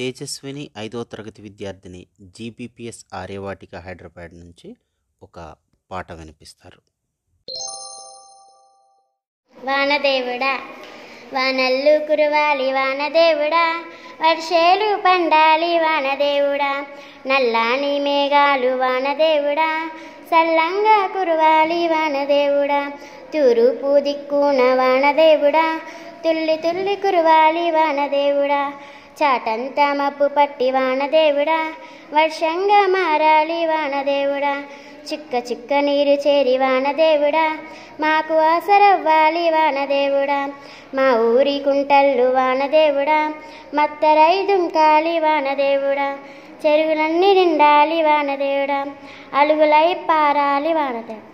తేజస్విని ఐదో తరగతి విద్యార్థిని జీబీపీఎస్ ఆర్యవాటిక హైదరాబాద్ నుంచి ఒక పాట వినిపిస్తారు. వానదేవుడా వానల్లు కురవాలి వానదేవుడా వర్షేలు పండాలి వానదేవుడా నల్లాని మేఘాలు వానదేవుడా సల్లంగా కురవాలి వానదేవుడా తూరుపు దిక్కున వానదేవుడా తుల్లి తుల్లి కురవాలి వానదేవుడా చాటంతా మప్పు పట్టి వానదేవుడా వర్షంగా మారాలి వానదేవుడా చిక్క చిక్క నీరు చేరి వానదేవుడా మాకు ఆసరవ్వాలి వానదేవుడా మా ఊరి కుంటల్లు వానదేవుడా మత్తరై దుంకాలి వానదేవుడా చెరువులన్నీ నిండాలి వానదేవుడా అలుగులై పారాలి వానదేవుడా.